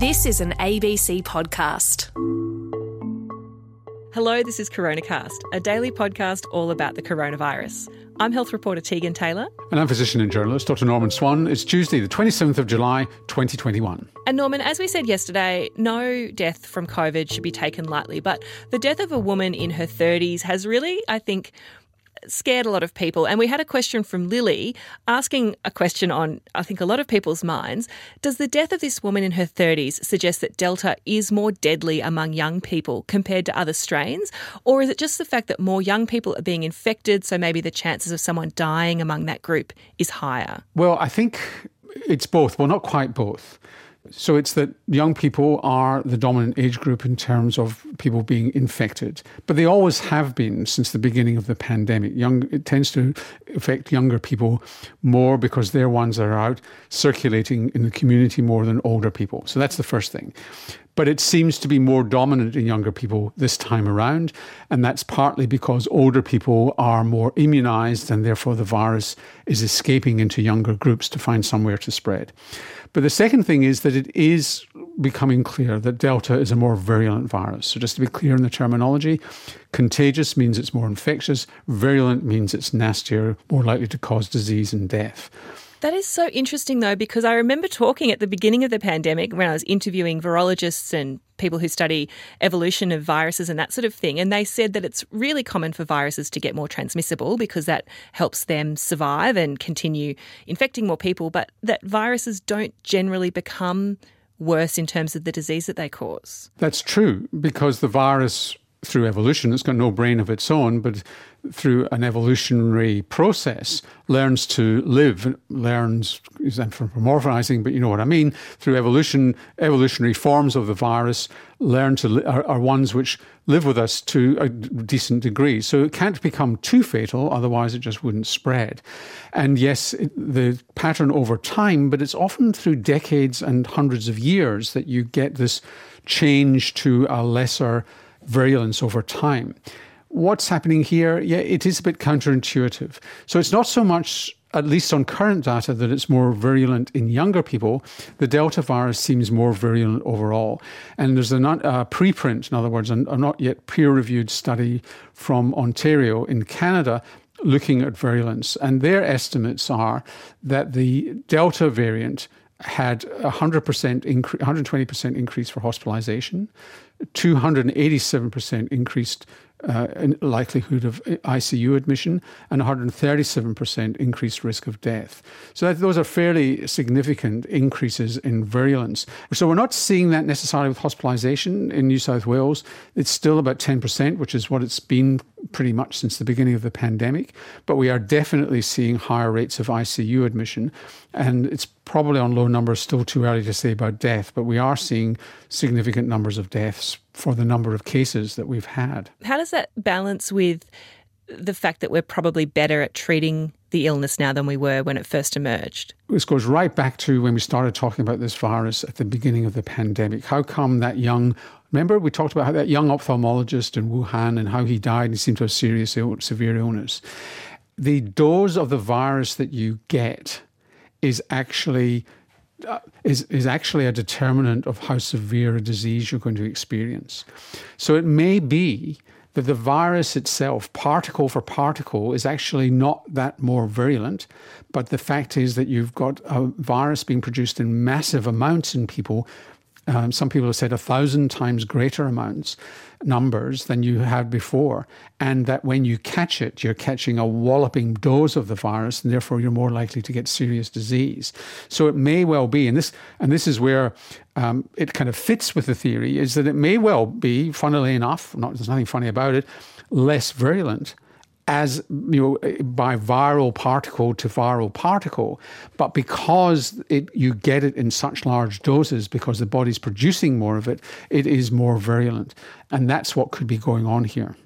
This is an ABC podcast. Hello, this is CoronaCast, a daily podcast all about the coronavirus. I'm health reporter Tegan Taylor. And I'm physician and journalist Dr. Norman Swan. It's Tuesday, the 27th of July, 2021. And Norman, as we said yesterday, no death from COVID should be taken lightly, but the death of a woman in her 30s has really, I think, scared a lot of people. And we had a question from Lily asking a question on, I think, a lot of people's minds. Does the death of this woman in her 30s suggest that Delta is more deadly among young people compared to other strains? Or is it just the fact that more young people are being infected, so maybe the chances of someone dying among that group is higher? Well, I think it's both. Well, not quite both. So it's that young people are the dominant age group in terms of people being infected, but they always have been since the beginning of the pandemic. Young, it tends to affect younger people more because they're ones that are out circulating in the community more than older people. So that's the first thing. But it seems to be more dominant in younger people this time around, and that's partly because older people are more immunised and therefore the virus is escaping into younger groups to find somewhere to spread. But the second thing is that it is becoming clear that Delta is a more virulent virus. So, just to be clear in the terminology, contagious means it's more infectious, virulent means it's nastier, more likely to cause disease and death. That is so interesting, though, because I remember talking at the beginning of the pandemic when I was interviewing virologists and people who study evolution of viruses and that sort of thing. And they said that it's really common for viruses to get more transmissible because that helps them survive and continue infecting more people, but that viruses don't generally become worse in terms of the disease that they cause. That's true because the virus through evolution, it's got no brain of its own, but through an evolutionary process, learns to live, learns is anthropomorphizing, but you know what I mean. Through evolution, evolutionary forms of the virus learn to li- are, are, ones which live with us to a decent degree. So it can't become too fatal, otherwise it just wouldn't spread. And yes, it, the pattern over time, but it's often through decades and hundreds of years that you get this change to a lesser virulence over time. What's happening here? Yeah, it is a bit counterintuitive. So it's not so much, at least on current data, that it's more virulent in younger people. The Delta virus seems more virulent overall. And there's a uh, preprint, in other words, a, a not yet peer reviewed study from Ontario in Canada looking at virulence. And their estimates are that the Delta variant had 100% incre- 120% increase for hospitalization, 287% increased uh, likelihood of ICU admission and 137% increased risk of death. So that, those are fairly significant increases in virulence. So we're not seeing that necessarily with hospitalisation in New South Wales. It's still about 10%, which is what it's been pretty much since the beginning of the pandemic. But we are definitely seeing higher rates of ICU admission. And it's probably on low numbers, still too early to say about death, but we are seeing significant numbers of deaths for the number of cases that we've had. How does that balance with the fact that we're probably better at treating the illness now than we were when it first emerged? This goes right back to when we started talking about this virus at the beginning of the pandemic. How come that young Remember, we talked about how that young ophthalmologist in Wuhan and how he died and he seemed to have serious, severe illness. The dose of the virus that you get is actually Uh, is, is actually a determinant of how severe a disease you're going to experience. So it may be that the virus itself, particle for particle, is actually not that more virulent. But the fact is that you've got a virus being produced in massive amounts in people um, some people have said a thousand times greater amounts numbers than you had before, and that when you catch it, you're catching a walloping dose of the virus, and therefore you're more likely to get serious disease. So it may well be, and this and this is where um, it kind of fits with the theory, is that it may well be, funnily enough, not, there's nothing funny about it, less virulent as you know by viral particle to viral particle but because it, you get it in such large doses because the body's producing more of it it is more virulent and that's what could be going on here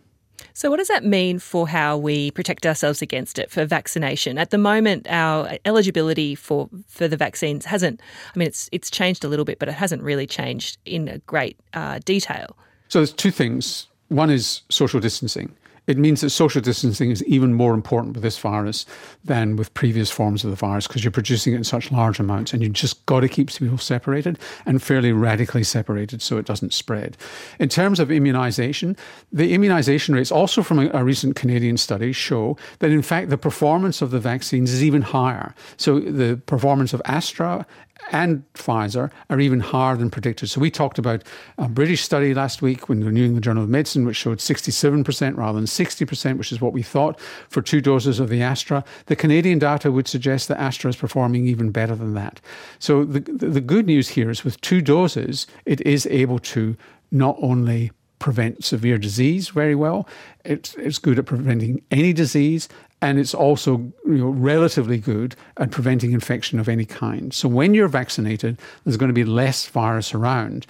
so, what does that mean for how we protect ourselves against it for vaccination? At the moment, our eligibility for, for the vaccines hasn't, I mean, it's, it's changed a little bit, but it hasn't really changed in a great uh, detail. So, there's two things. One is social distancing it means that social distancing is even more important with this virus than with previous forms of the virus because you're producing it in such large amounts and you just got to keep people separated and fairly radically separated so it doesn't spread. In terms of immunisation, the immunisation rates, also from a, a recent Canadian study, show that in fact the performance of the vaccines is even higher. So the performance of Astra and Pfizer are even higher than predicted. So we talked about a British study last week in the New England Journal of Medicine, which showed 67% rather than 60%, which is what we thought for two doses of the Astra. The Canadian data would suggest that Astra is performing even better than that. So the, the good news here is with two doses, it is able to not only prevent severe disease very well. It's, it's good at preventing any disease and it's also you know, relatively good at preventing infection of any kind. So when you're vaccinated, there's going to be less virus around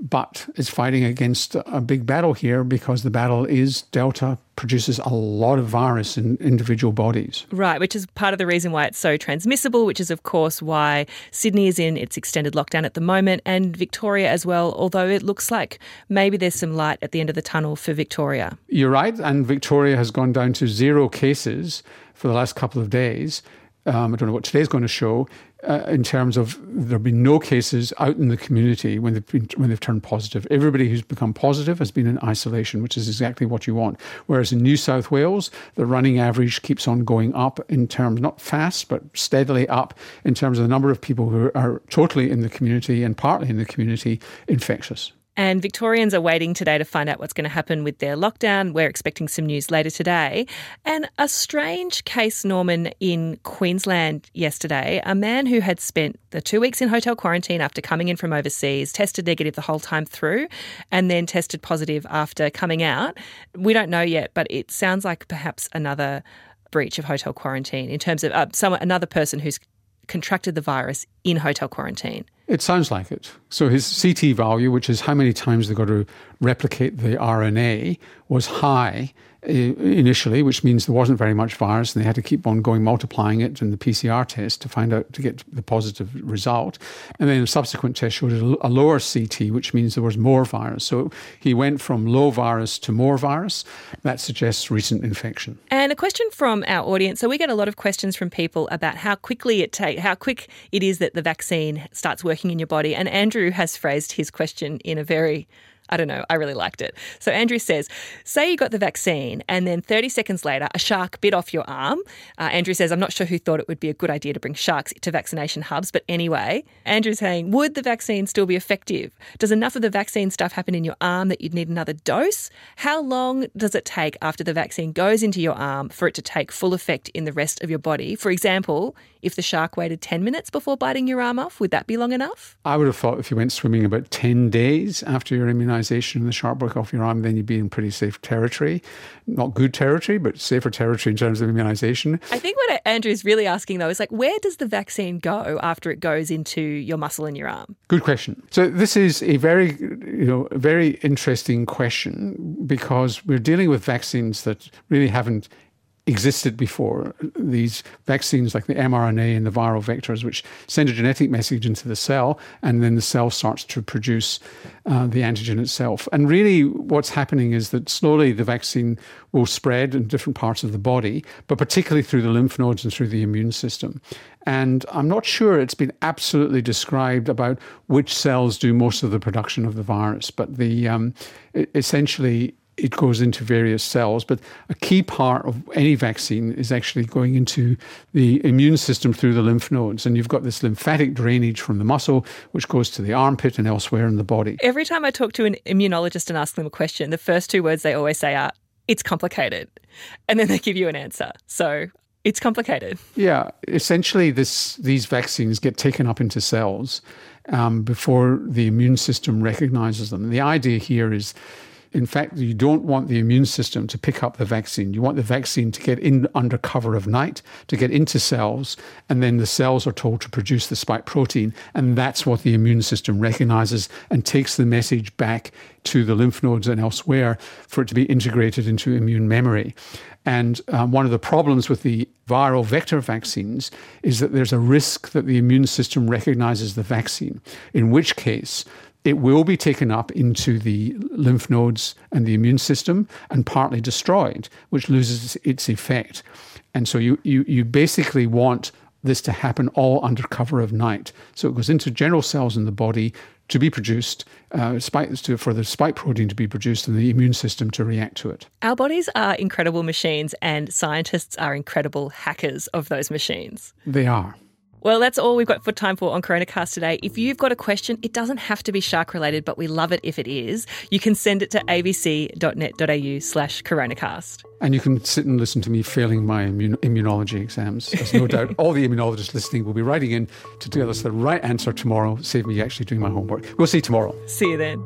but it's fighting against a big battle here because the battle is Delta produces a lot of virus in individual bodies. Right, which is part of the reason why it's so transmissible, which is, of course, why Sydney is in its extended lockdown at the moment and Victoria as well, although it looks like maybe there's some light at the end of the tunnel for Victoria. You're right, and Victoria has gone down to zero cases for the last couple of days. Um, I don't know what today's going to show uh, in terms of there have been no cases out in the community when they've been, when they've turned positive. Everybody who's become positive has been in isolation, which is exactly what you want. Whereas in New South Wales, the running average keeps on going up in terms not fast but steadily up in terms of the number of people who are totally in the community and partly in the community infectious. And Victorians are waiting today to find out what's going to happen with their lockdown. We're expecting some news later today. And a strange case, Norman, in Queensland yesterday. A man who had spent the two weeks in hotel quarantine after coming in from overseas, tested negative the whole time through, and then tested positive after coming out. We don't know yet, but it sounds like perhaps another breach of hotel quarantine in terms of uh, someone, another person who's contracted the virus in hotel quarantine. It sounds like it. So his CT value, which is how many times they've got to replicate the RNA, was high initially, which means there wasn't very much virus, and they had to keep on going multiplying it in the PCR test to find out to get the positive result. And then a subsequent test showed a lower CT, which means there was more virus. So he went from low virus to more virus. That suggests recent infection. And a question from our audience. So we get a lot of questions from people about how quickly it take, how quick it is that the vaccine starts working in your body. And Andrew has phrased his question in a very I don't know. I really liked it. So Andrew says, say you got the vaccine and then 30 seconds later a shark bit off your arm. Uh, Andrew says, I'm not sure who thought it would be a good idea to bring sharks to vaccination hubs, but anyway, Andrew's saying, would the vaccine still be effective? Does enough of the vaccine stuff happen in your arm that you'd need another dose? How long does it take after the vaccine goes into your arm for it to take full effect in the rest of your body? For example, if the shark waited 10 minutes before biting your arm off, would that be long enough? I would have thought if you went swimming about 10 days after your immunisation and the shark broke off your arm, then you'd be in pretty safe territory. Not good territory, but safer territory in terms of immunisation. I think what Andrew's really asking though is like, where does the vaccine go after it goes into your muscle in your arm? Good question. So this is a very, you know, very interesting question because we're dealing with vaccines that really haven't existed before. These vaccines, like the mRNA and the viral vectors, which send a genetic message into the cell, and then the cell starts to produce uh, the antigen itself. And really, what's happening is that slowly the vaccine will spread in different parts of the body, but particularly through the lymph nodes and through the immune system. And I'm not sure it's been absolutely described about which cells do most of the production of the virus, but the um, essentially it goes into various cells. But a key part of any vaccine is actually going into the immune system through the lymph nodes. And you've got this lymphatic drainage from the muscle, which goes to the armpit and elsewhere in the body. Every time I talk to an immunologist and ask them a question, the first two words they always say are, it's complicated. And then they give you an answer. So it's complicated. Yeah, essentially, this these vaccines get taken up into cells um, before the immune system recognizes them. The idea here is in fact, you don't want the immune system to pick up the vaccine. You want the vaccine to get in under cover of night, to get into cells, and then the cells are told to produce the spike protein. And that's what the immune system recognizes and takes the message back to the lymph nodes and elsewhere for it to be integrated into immune memory. And um, one of the problems with the viral vector vaccines is that there's a risk that the immune system recognizes the vaccine, in which case it will be taken up into the lymph nodes and the immune system and partly destroyed, which loses its effect. And so you, you, you basically want this to happen all under cover of night. So it goes into general cells in the body to be produced, uh, spike, to, for the spike protein to be produced and the immune system to react to it. Our bodies are incredible machines, and scientists are incredible hackers of those machines. They are. Well, that's all we've got for time for on Coronacast today. If you've got a question, it doesn't have to be shark related, but we love it if it is. You can send it to abc.net.au slash coronacast. And you can sit and listen to me failing my immun- immunology exams. There's no doubt all the immunologists listening will be writing in to tell us the right answer tomorrow, save me actually doing my homework. We'll see you tomorrow. See you then.